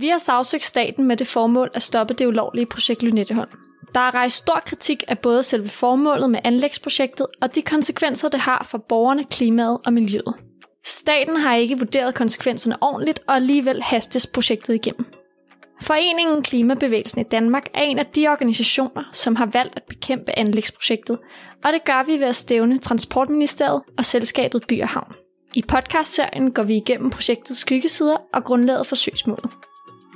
Vi har sagsøgt staten med det formål at stoppe det ulovlige projekt Lynetteholm. Der er rejst stor kritik af både selve formålet med anlægsprojektet og de konsekvenser, det har for borgerne, klimaet og miljøet. Staten har ikke vurderet konsekvenserne ordentligt, og alligevel hastes projektet igennem. Foreningen Klimabevægelsen i Danmark er en af de organisationer, som har valgt at bekæmpe anlægsprojektet, og det gør vi ved at stævne Transportministeriet og selskabet By og Havn. I podcastserien går vi igennem projektets skyggesider og grundlaget for søgsmålet.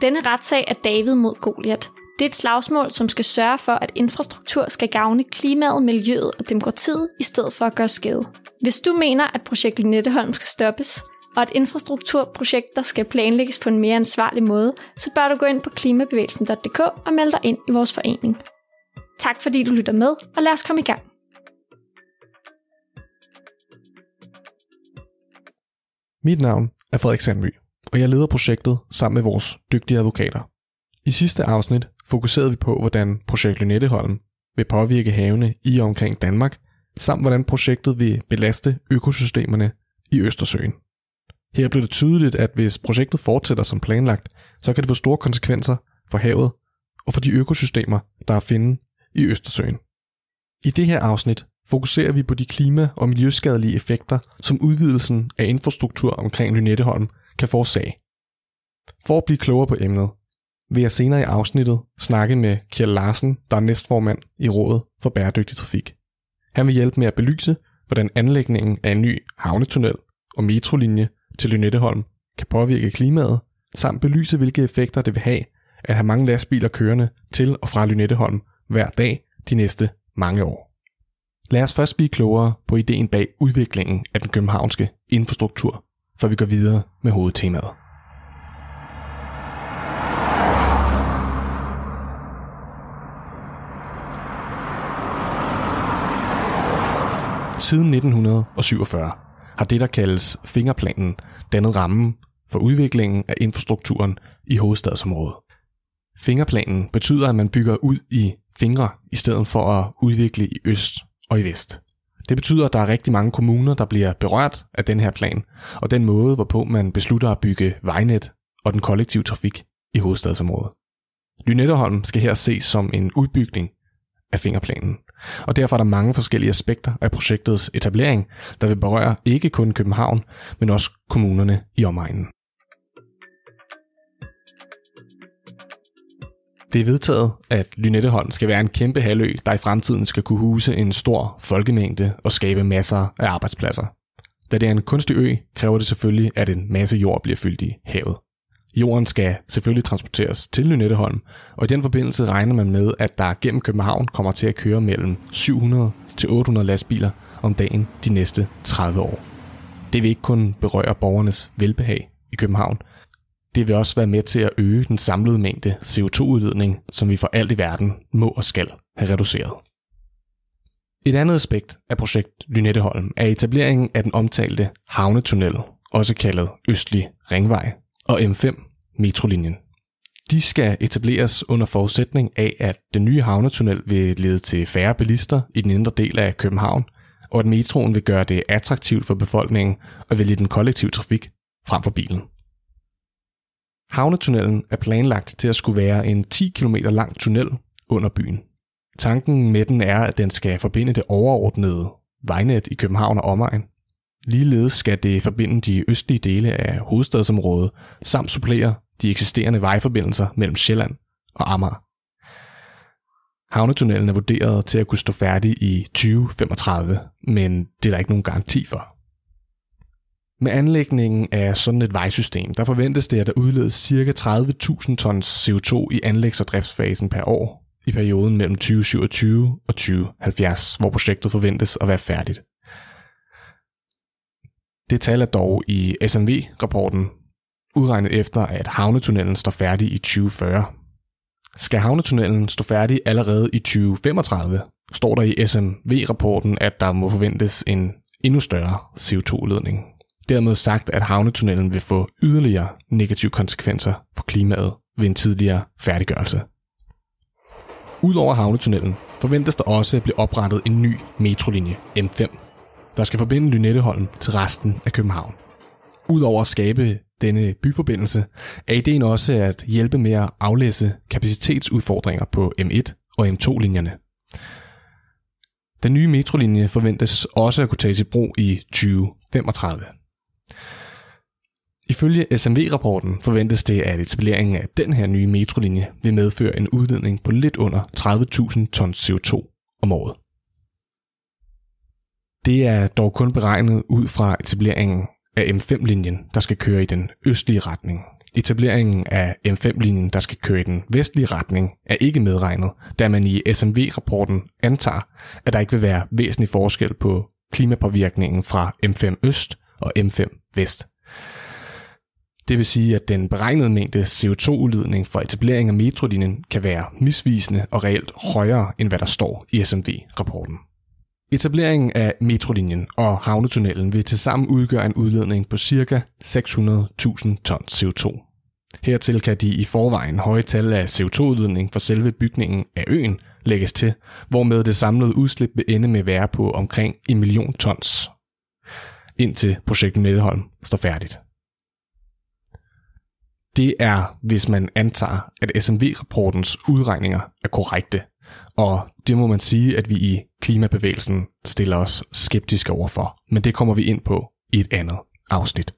Denne retssag er David mod Goliat. Det er et slagsmål, som skal sørge for, at infrastruktur skal gavne klimaet, miljøet og demokratiet, i stedet for at gøre skade. Hvis du mener, at projekt Lynetteholm skal stoppes, og at infrastrukturprojekter skal planlægges på en mere ansvarlig måde, så bør du gå ind på klimabevægelsen.dk og melde dig ind i vores forening. Tak fordi du lytter med, og lad os komme i gang. Mit navn er Frederik Sandby, og jeg leder projektet sammen med vores dygtige advokater. I sidste afsnit fokuserede vi på, hvordan projekt Lynetteholm vil påvirke havene i og omkring Danmark, samt hvordan projektet vil belaste økosystemerne i Østersøen. Her blev det tydeligt, at hvis projektet fortsætter som planlagt, så kan det få store konsekvenser for havet og for de økosystemer, der er at finde i Østersøen. I det her afsnit fokuserer vi på de klima- og miljøskadelige effekter, som udvidelsen af infrastruktur omkring Lynetteholm kan forårsage. For at blive klogere på emnet, vil jeg senere i afsnittet snakke med Kjell Larsen, der er næstformand i Rådet for Bæredygtig Trafik. Han vil hjælpe med at belyse, hvordan anlægningen af en ny havnetunnel og metrolinje til Lynetteholm kan påvirke klimaet, samt belyse, hvilke effekter det vil have at have mange lastbiler kørende til og fra Lynetteholm hver dag de næste mange år. Lad os først blive klogere på ideen bag udviklingen af den københavnske infrastruktur, før vi går videre med hovedtemaet. Siden 1947 har det, der kaldes fingerplanen, dannet rammen for udviklingen af infrastrukturen i hovedstadsområdet. Fingerplanen betyder, at man bygger ud i fingre, i stedet for at udvikle i øst og i vest. Det betyder, at der er rigtig mange kommuner, der bliver berørt af den her plan, og den måde, hvorpå man beslutter at bygge vejnet og den kollektive trafik i hovedstadsområdet. Lynetteholm skal her ses som en udbygning af fingerplanen, og derfor er der mange forskellige aspekter af projektets etablering, der vil berøre ikke kun København, men også kommunerne i omegnen. Det er vedtaget, at Lynetteholm skal være en kæmpe halvø, der i fremtiden skal kunne huse en stor folkemængde og skabe masser af arbejdspladser. Da det er en kunstig ø, kræver det selvfølgelig, at en masse jord bliver fyldt i havet. Jorden skal selvfølgelig transporteres til Lynetteholm, og i den forbindelse regner man med, at der gennem København kommer til at køre mellem 700 til 800 lastbiler om dagen de næste 30 år. Det vil ikke kun berøre borgernes velbehag i København, det vil også være med til at øge den samlede mængde CO2-udledning, som vi for alt i verden må og skal have reduceret. Et andet aspekt af projekt Lynetteholm er etableringen af den omtalte havnetunnel, også kaldet Østlig Ringvej, og M5 metrolinjen. De skal etableres under forudsætning af, at den nye havnetunnel vil lede til færre bilister i den indre del af København, og at metroen vil gøre det attraktivt for befolkningen at vælge den kollektive trafik frem for bilen. Havnetunnelen er planlagt til at skulle være en 10 km lang tunnel under byen. Tanken med den er, at den skal forbinde det overordnede vejnet i København og omegn. Ligeledes skal det forbinde de østlige dele af hovedstadsområdet, samt supplere de eksisterende vejforbindelser mellem Sjælland og Amager. Havnetunnelen er vurderet til at kunne stå færdig i 2035, men det er der ikke nogen garanti for. Med anlægningen af sådan et vejsystem, der forventes det, at der udledes ca. 30.000 tons CO2 i anlægs- og driftsfasen per år i perioden mellem 2027 og 2070, hvor projektet forventes at være færdigt. Det tal er dog i SMV-rapporten udregnet efter, at havnetunnelen står færdig i 2040. Skal havnetunnelen stå færdig allerede i 2035, står der i SMV-rapporten, at der må forventes en endnu større CO2-ledning. Dermed sagt, at havnetunnelen vil få yderligere negative konsekvenser for klimaet ved en tidligere færdiggørelse. Udover havnetunnelen forventes der også at blive oprettet en ny metrolinje M5, der skal forbinde Lynetteholm til resten af København. Udover at skabe denne byforbindelse, er ideen også at hjælpe med at aflæse kapacitetsudfordringer på M1 og M2-linjerne. Den nye metrolinje forventes også at kunne tages i brug i 2035. Ifølge SMV-rapporten forventes det, at etableringen af den her nye metrolinje vil medføre en udledning på lidt under 30.000 tons CO2 om året. Det er dog kun beregnet ud fra etableringen af M5-linjen, der skal køre i den østlige retning. Etableringen af M5-linjen, der skal køre i den vestlige retning, er ikke medregnet, da man i SMV-rapporten antager, at der ikke vil være væsentlig forskel på klimapåvirkningen fra M5 Øst og M5 Vest. Det vil sige, at den beregnede mængde CO2-udledning for etablering af metrolinjen kan være misvisende og reelt højere, end hvad der står i SMV-rapporten. Etableringen af metrolinjen og havnetunnelen vil tilsammen udgøre en udledning på ca. 600.000 tons CO2. Hertil kan de i forvejen høje tal af CO2-udledning for selve bygningen af øen lægges til, hvormed det samlede udslip vil ende med at være på omkring 1 million tons, indtil projekt Netteholm står færdigt. Det er, hvis man antager, at SMV-rapportens udregninger er korrekte, og det må man sige, at vi i klimabevægelsen stiller os skeptiske overfor. Men det kommer vi ind på i et andet afsnit.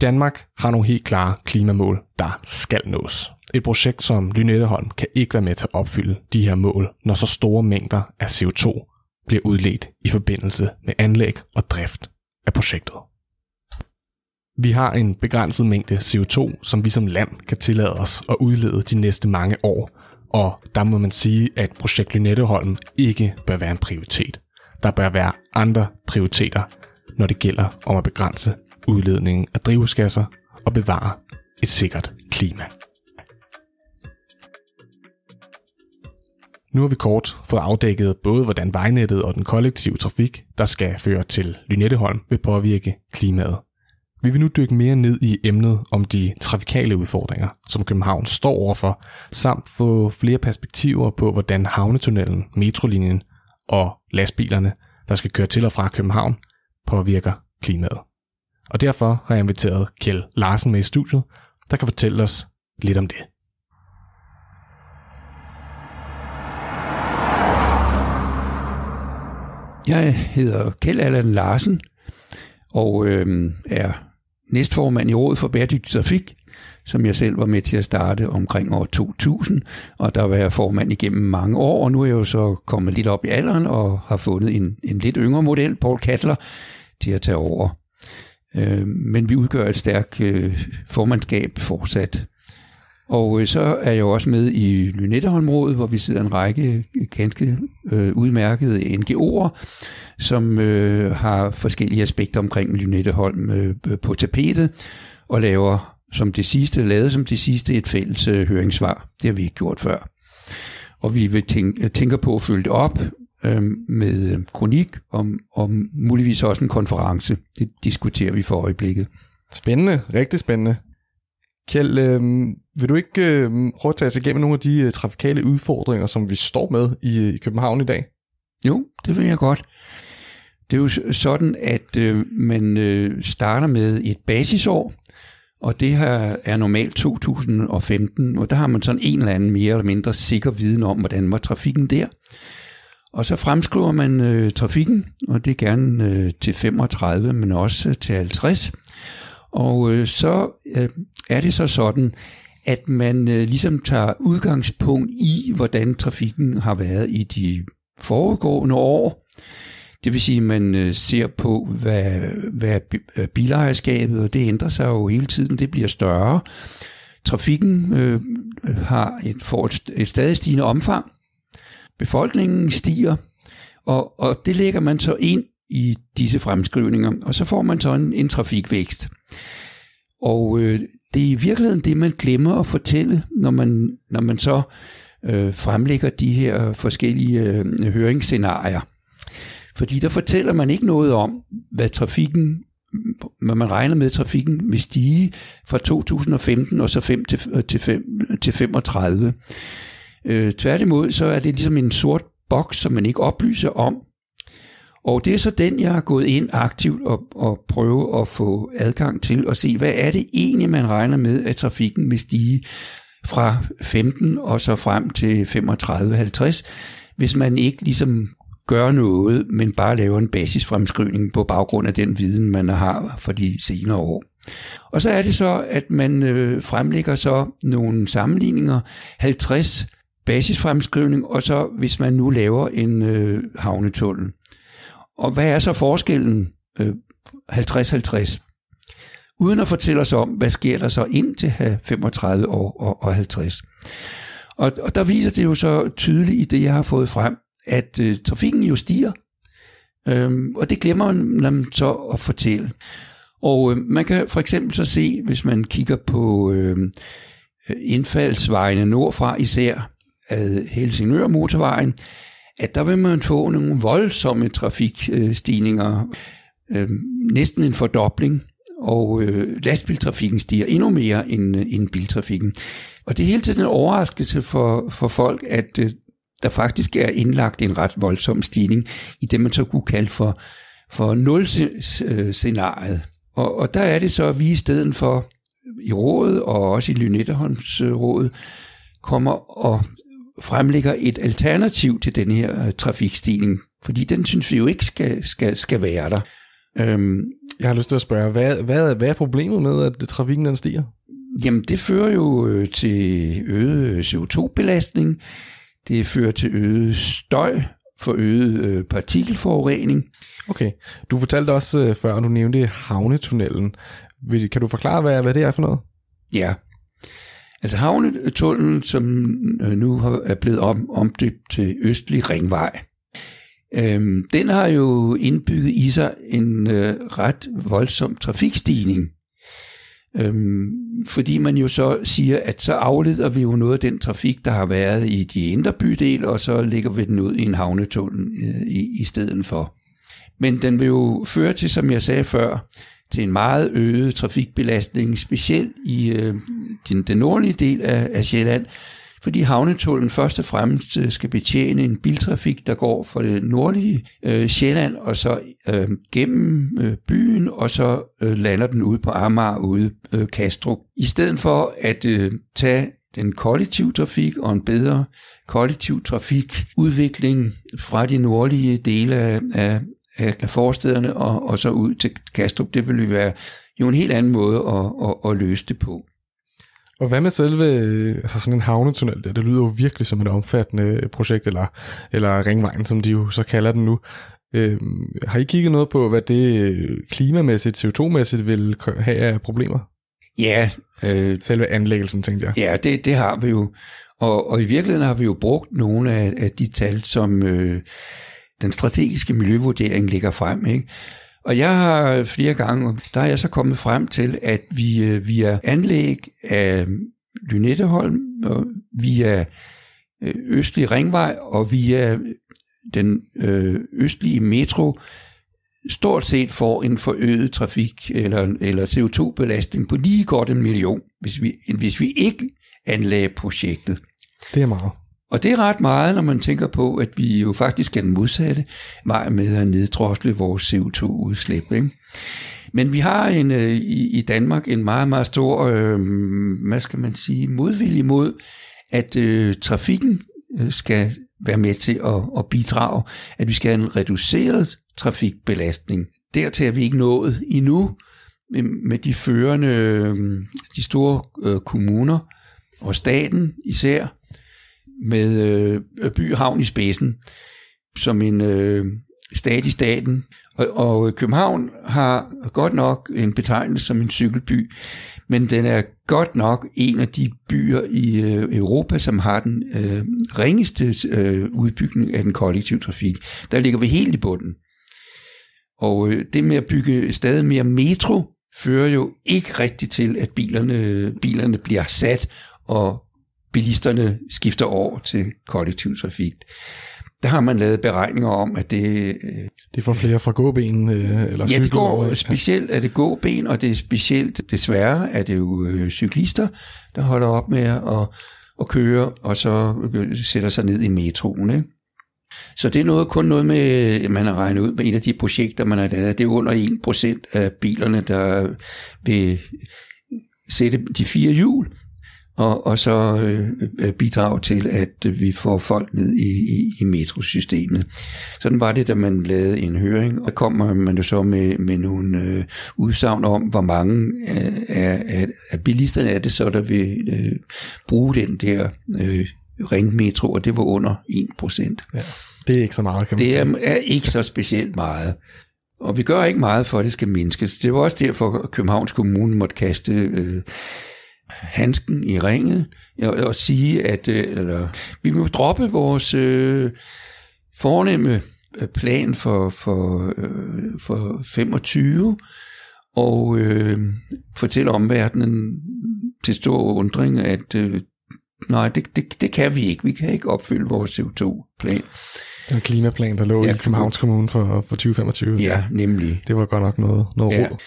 Danmark har nogle helt klare klimamål, der skal nås. Et projekt som Lynetteholm kan ikke være med til at opfylde de her mål, når så store mængder af CO2 bliver udledt i forbindelse med anlæg og drift af projektet. Vi har en begrænset mængde CO2, som vi som land kan tillade os at udlede de næste mange år, og der må man sige, at projekt Lynetteholm ikke bør være en prioritet. Der bør være andre prioriteter, når det gælder om at begrænse udledningen af drivhusgasser og bevare et sikkert klima. Nu har vi kort fået afdækket både, hvordan vejnettet og den kollektive trafik, der skal føre til Lynetteholm, vil påvirke klimaet. Vi vil nu dykke mere ned i emnet om de trafikale udfordringer, som København står overfor, samt få flere perspektiver på, hvordan havnetunnelen, metrolinjen og lastbilerne, der skal køre til og fra København, påvirker klimaet. Og derfor har jeg inviteret Kjell Larsen med i studiet, der kan fortælle os lidt om det. Jeg hedder Kjell Allan Larsen og øh, er næstformand i Rådet for Bæredygtig Trafik, som jeg selv var med til at starte omkring år 2000, og der var jeg formand igennem mange år, og nu er jeg jo så kommet lidt op i alderen og har fundet en, en lidt yngre model, Paul Kattler, til at tage over. Øh, men vi udgør et stærkt øh, formandskab fortsat. Og øh, så er jeg jo også med i Lynetteholmrådet, hvor vi sidder en række øh, ganske øh, udmærkede NGO'er, som øh, har forskellige aspekter omkring Lynetteholm øh, på tapetet, og laver som det sidste, lavet som det sidste et fælles øh, høringssvar. Det har vi ikke gjort før. Og vi vil tænke, øh, tænker på at følge det op øh, med kronik om, om muligvis også en konference. Det diskuterer vi for øjeblikket. Spændende, rigtig spændende. Kjell, øh, vil du ikke øh, prøve at tage os igennem nogle af de øh, trafikale udfordringer, som vi står med i, øh, i København i dag? Jo, det vil jeg godt. Det er jo sådan, at øh, man øh, starter med et basisår, og det her er normalt 2015, og der har man sådan en eller anden mere eller mindre sikker viden om, hvordan var trafikken der. Og så fremskriver man øh, trafikken, og det er gerne øh, til 35, men også øh, til 50. Og øh, så øh, er det så sådan, at man øh, ligesom tager udgangspunkt i, hvordan trafikken har været i de foregående år. Det vil sige, at man øh, ser på, hvad, hvad øh, bilejerskabet, og det ændrer sig jo hele tiden, det bliver større. Trafikken øh, har et, får et, et stadig stigende omfang. Befolkningen stiger, og, og det lægger man så ind i disse fremskrivninger, og så får man så en, en trafikvækst. Og øh, det er i virkeligheden det, man glemmer at fortælle, når man, når man så øh, fremlægger de her forskellige øh, høringsscenarier. Fordi der fortæller man ikke noget om, hvad trafikken, hvad man regner med, at trafikken vil stige fra 2015 og så 5 til, øh, til, 5, til 35. Øh, tværtimod så er det ligesom en sort boks, som man ikke oplyser om. Og det er så den, jeg har gået ind aktivt og, og prøve at få adgang til og se, hvad er det egentlig, man regner med, at trafikken vil stige fra 15 og så frem til 35-50, hvis man ikke ligesom gør noget, men bare laver en basisfremskrivning på baggrund af den viden, man har for de senere år. Og så er det så, at man øh, fremlægger så nogle sammenligninger, 50 basisfremskrivning, og så hvis man nu laver en øh, havnetunnel. Og hvad er så forskellen øh, 50-50? Uden at fortælle os om, hvad sker der så ind til 35 år og, og 50. Og, og der viser det jo så tydeligt i det, jeg har fået frem, at øh, trafikken jo stiger, øhm, og det glemmer man så at fortælle. Og øh, man kan for eksempel så se, hvis man kigger på øh, indfaldsvejene nordfra, især ad Helsingør motorvejen, at der vil man få nogle voldsomme trafikstigninger, øh, næsten en fordobling, og øh, lastbiltrafikken stiger endnu mere end, øh, end biltrafikken. Og det er hele tiden en overraskelse for, for folk, at øh, der faktisk er indlagt en ret voldsom stigning i det, man så kunne kalde for, for nulscenariet. Og, og der er det så, at vi i stedet for i rådet, og også i Lynetteholms råd, kommer og fremlægger et alternativ til den her øh, trafikstigning, fordi den synes vi jo ikke skal, skal, skal være der. Øhm, Jeg har lyst til at spørge, hvad, hvad, hvad er problemet med, at trafikken den stiger? Jamen, det fører jo øh, til øget CO2-belastning, det fører til øget støj, for øget øh, partikelforurening. Okay. Du fortalte også øh, før, du nævnte havnetunnelen. Vil- Kan du forklare, hvad, hvad det er for noget? Ja. Altså havnetunnelen, som øh, nu har- er blevet om, omdøbt til Østlig Ringvej, øhm, den har jo indbygget i sig en øh, ret voldsom trafikstigning. Øhm, fordi man jo så siger, at så afleder vi jo noget af den trafik, der har været i de indre bydele, og så lægger vi den ud i en havnetunnel øh, i, i stedet for. Men den vil jo føre til, som jeg sagde før, til en meget øget trafikbelastning, specielt i øh, den, den nordlige del af, af Sjælland, fordi havnetullen først og fremmest øh, skal betjene en biltrafik, der går fra det nordlige øh, Sjælland og så øh, gennem øh, byen, og så øh, lander den ude på Amager ude øh, Kastrup. I stedet for at øh, tage den kollektive trafik og en bedre kollektiv trafikudvikling fra de nordlige dele af, af, af forstederne og, og så ud til Kastrup, det vil jo være jo en helt anden måde at, at, at løse det på. Og hvad med selve, altså sådan en havnetunnel der, det lyder jo virkelig som et omfattende projekt, eller, eller ringvejen, som de jo så kalder den nu. Øh, har I kigget noget på, hvad det øh, klimamæssigt, CO2-mæssigt vil have af problemer? Ja, øh, Selve anlæggelsen, tænkte jeg. Ja, det, det har vi jo. Og, og i virkeligheden har vi jo brugt nogle af, af de tal, som øh, den strategiske miljøvurdering ligger frem. Ikke? Og jeg har flere gange, der er jeg så kommet frem til, at vi øh, via anlæg af Lynetteholm, og via øh, Østlig Ringvej og via øh, den østlige metro, stort set får en forøget trafik eller, eller CO2-belastning på lige godt en million, hvis vi, hvis vi ikke anlagde projektet. Det er meget. Og det er ret meget, når man tænker på, at vi jo faktisk er den modsatte vej med at neddrosle vores CO2-udslip. Ikke? Men vi har en, øh, i, i Danmark en meget, meget stor, øh, hvad skal man sige, modvilje mod, at øh, trafikken øh, skal være med til at, at bidrage, at vi skal have en reduceret trafikbelastning. Dertil er vi ikke nået endnu øh, med, de førende, øh, de store kommuner og staten især, med øh, øh, by havn i spidsen, som en øh, stat i staten. Og, og København har godt nok en betegnelse som en cykelby, men den er godt nok en af de byer i øh, Europa, som har den øh, ringeste øh, udbygning af den kollektive trafik. Der ligger vi helt i bunden. Og øh, det med at bygge stadig mere metro, fører jo ikke rigtigt til, at bilerne, bilerne bliver sat, og bilisterne skifter over til kollektiv trafik. Der har man lavet beregninger om, at det... øh, Det får flere fra gåben øh, eller Ja, det går over. specielt er det gåben, og det er specielt, desværre, er det jo øh, cyklister, der holder op med at, at køre, og så øh, sætter sig ned i metroen. Ikke? Så det er noget, kun noget med, man har regnet ud med en af de projekter, man har lavet. Det er under 1% af bilerne, der vil sætte de fire hjul, og, og så øh, bidrage til, at vi får folk ned i, i, i metrosystemet. Sådan var det, da man lavede en høring, og der kommer man jo så med, med nogle øh, udsagn om, hvor mange af, af, af bilisterne er det så, der vil øh, bruge den der øh, ringmetro, og det var under 1%. Ja, det er ikke så meget, kan man Det er, er ikke så specielt meget. Og vi gør ikke meget for, at det skal mindskes. Det var også derfor, at Københavns Kommune måtte kaste øh, handsken i ringet og, og sige, at øh, eller, vi må droppe vores øh, fornemme øh, plan for, for, øh, for 25 og øh, fortælle omverdenen til stor undring, at øh, nej, det, det, det kan vi ikke. Vi kan ikke opfylde vores CO2-plan. Den klimaplan, der lå ja, i Københavns Kommune for, for 2025. Ja, nemlig. Det var godt nok noget, noget ja. råd.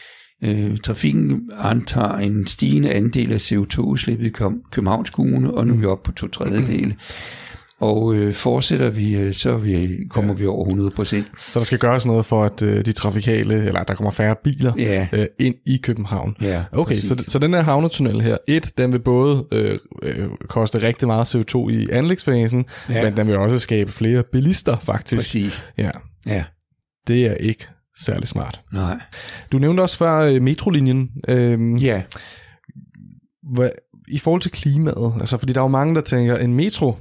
Øh, trafikken antager en stigende andel af CO2-udslippet i Københavns Kommune, og nu er vi oppe på to tredjedele. Og øh, fortsætter vi, øh, så vi, kommer ja. vi over 100% Så der skal gøres noget for, at øh, de trafikale, eller der kommer færre biler ja. øh, ind i København. Ja, okay, så, så den her havnetunnel her, et, den vil både øh, øh, koste rigtig meget CO2 i anlægsfasen, ja. men den vil også skabe flere bilister faktisk. Præcis. Ja. ja. Det er ikke særlig smart. Nej. Du nævnte også før øh, metrolinjen. Øhm, ja. Hvad, I forhold til klimaet, altså fordi der er jo mange, der tænker, en metro,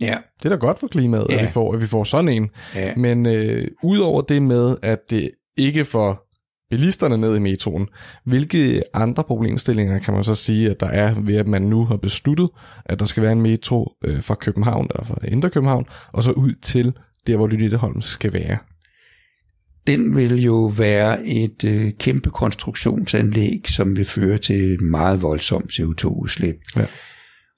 Ja. Det er da godt for klimaet, ja. at, vi får, at vi får sådan en. Ja. Men øh, udover det med, at det ikke får bilisterne ned i metroen, hvilke andre problemstillinger kan man så sige, at der er ved, at man nu har besluttet, at der skal være en metro øh, fra København, eller fra Indre København, og så ud til der, hvor Lynetteholm skal være? Den vil jo være et øh, kæmpe konstruktionsanlæg, som vil føre til meget voldsomt CO2-udslip. Ja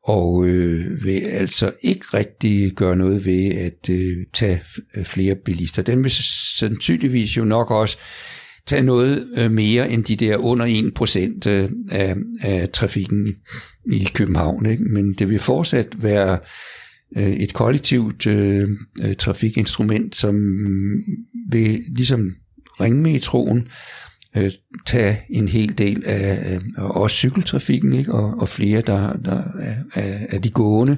og øh, vil altså ikke rigtig gøre noget ved at øh, tage flere bilister. Den vil sandsynligvis jo nok også tage noget øh, mere end de der under 1% øh, af, af trafikken i København. Ikke? Men det vil fortsat være øh, et kollektivt øh, øh, trafikinstrument, som vil ligesom ringmetroen øh, tage en hel del af, øh, også cykeltrafikken, ikke? Og, og flere der, der er, er, de gående,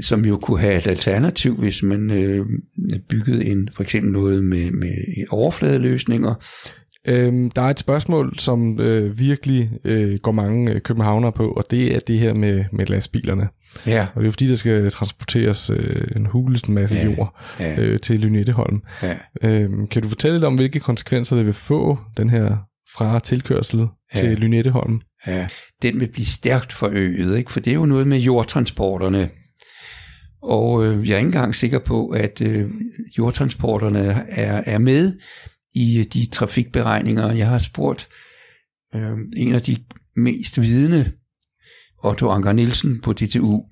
som jo kunne have et alternativ, hvis man øh, byggede en, for eksempel noget med, med overfladeløsninger, Øhm, der er et spørgsmål, som øh, virkelig øh, går mange øh, københavnere på, og det er det her med, med lastbilerne. Ja. Og det er jo fordi, der skal transporteres øh, en hulest masse ja. jord ja. Øh, til Lynetteholm. Ja. Øhm, kan du fortælle lidt om, hvilke konsekvenser det vil få, den her fra tilkørsel ja. til Lynetteholm? Ja, den vil blive stærkt forøget, ikke? for det er jo noget med jordtransporterne. Og øh, jeg er ikke engang sikker på, at øh, jordtransporterne er, er med i øh, de trafikberegninger. Jeg har spurgt øh, en af de mest vidende, Otto Anker Nielsen på DTU,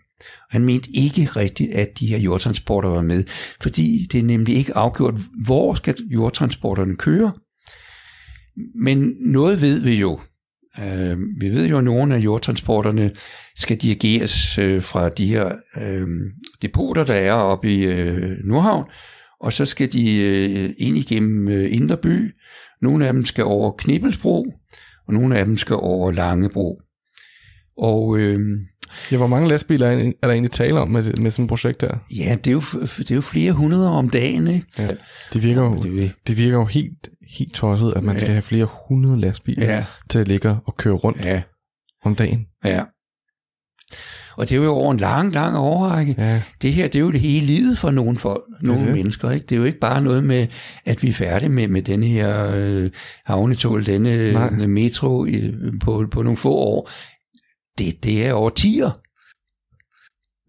han mente ikke rigtigt, at de her jordtransporter var med, fordi det er nemlig ikke afgjort, hvor skal jordtransporterne køre. Men noget ved vi jo. Øh, vi ved jo, at nogle af jordtransporterne skal dirigeres øh, fra de her øh, depoter, der er oppe i øh, Nordhavn, og så skal de øh, ind igennem øh, Indre By. Nogle af dem skal over Knibbelsbro, og nogle af dem skal over Langebro. Og øh, Ja, hvor mange lastbiler er, der egentlig tale om med, med sådan et projekt her? Ja, det er jo, det er jo flere hundrede om dagen, ikke? Ja, det virker jo, det, det virker jo helt, helt tosset, at man ja. skal have flere hundrede lastbiler ja. til at ligge og køre rundt ja. om dagen. Ja. Og det er jo over en lang, lang overrække. Ja. Det her, det er jo det hele livet for nogle folk, nogle det. mennesker. Ikke? Det er jo ikke bare noget med, at vi er færdige med, med denne her øh, havnetål, denne Nej. metro i, på, på nogle få år. Det, det er årtier.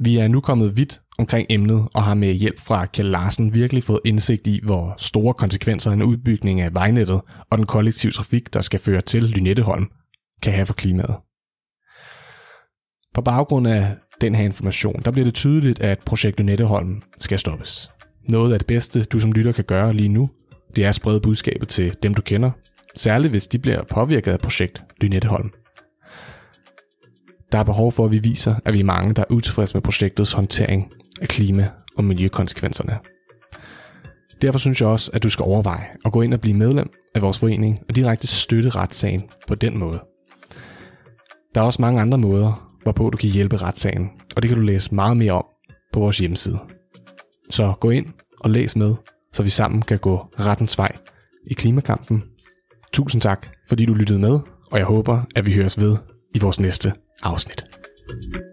Vi er nu kommet vidt omkring emnet og har med hjælp fra Kjell Larsen virkelig fået indsigt i, hvor store konsekvenser en udbygning af vejnettet og den kollektive trafik, der skal føre til Lynetteholm, kan have for klimaet. På baggrund af den her information, der bliver det tydeligt, at projekt Lynetteholm skal stoppes. Noget af det bedste, du som lytter kan gøre lige nu, det er at sprede budskabet til dem, du kender, særligt hvis de bliver påvirket af projekt Lynetteholm. Der er behov for, at vi viser, at vi er mange, der er utilfredse med projektets håndtering af klima- og miljøkonsekvenserne. Derfor synes jeg også, at du skal overveje at gå ind og blive medlem af vores forening og direkte støtte retssagen på den måde. Der er også mange andre måder, hvorpå du kan hjælpe retssagen, og det kan du læse meget mere om på vores hjemmeside. Så gå ind og læs med, så vi sammen kan gå rettens vej i klimakampen. Tusind tak, fordi du lyttede med, og jeg håber, at vi høres ved i vores næste afsnit. thank you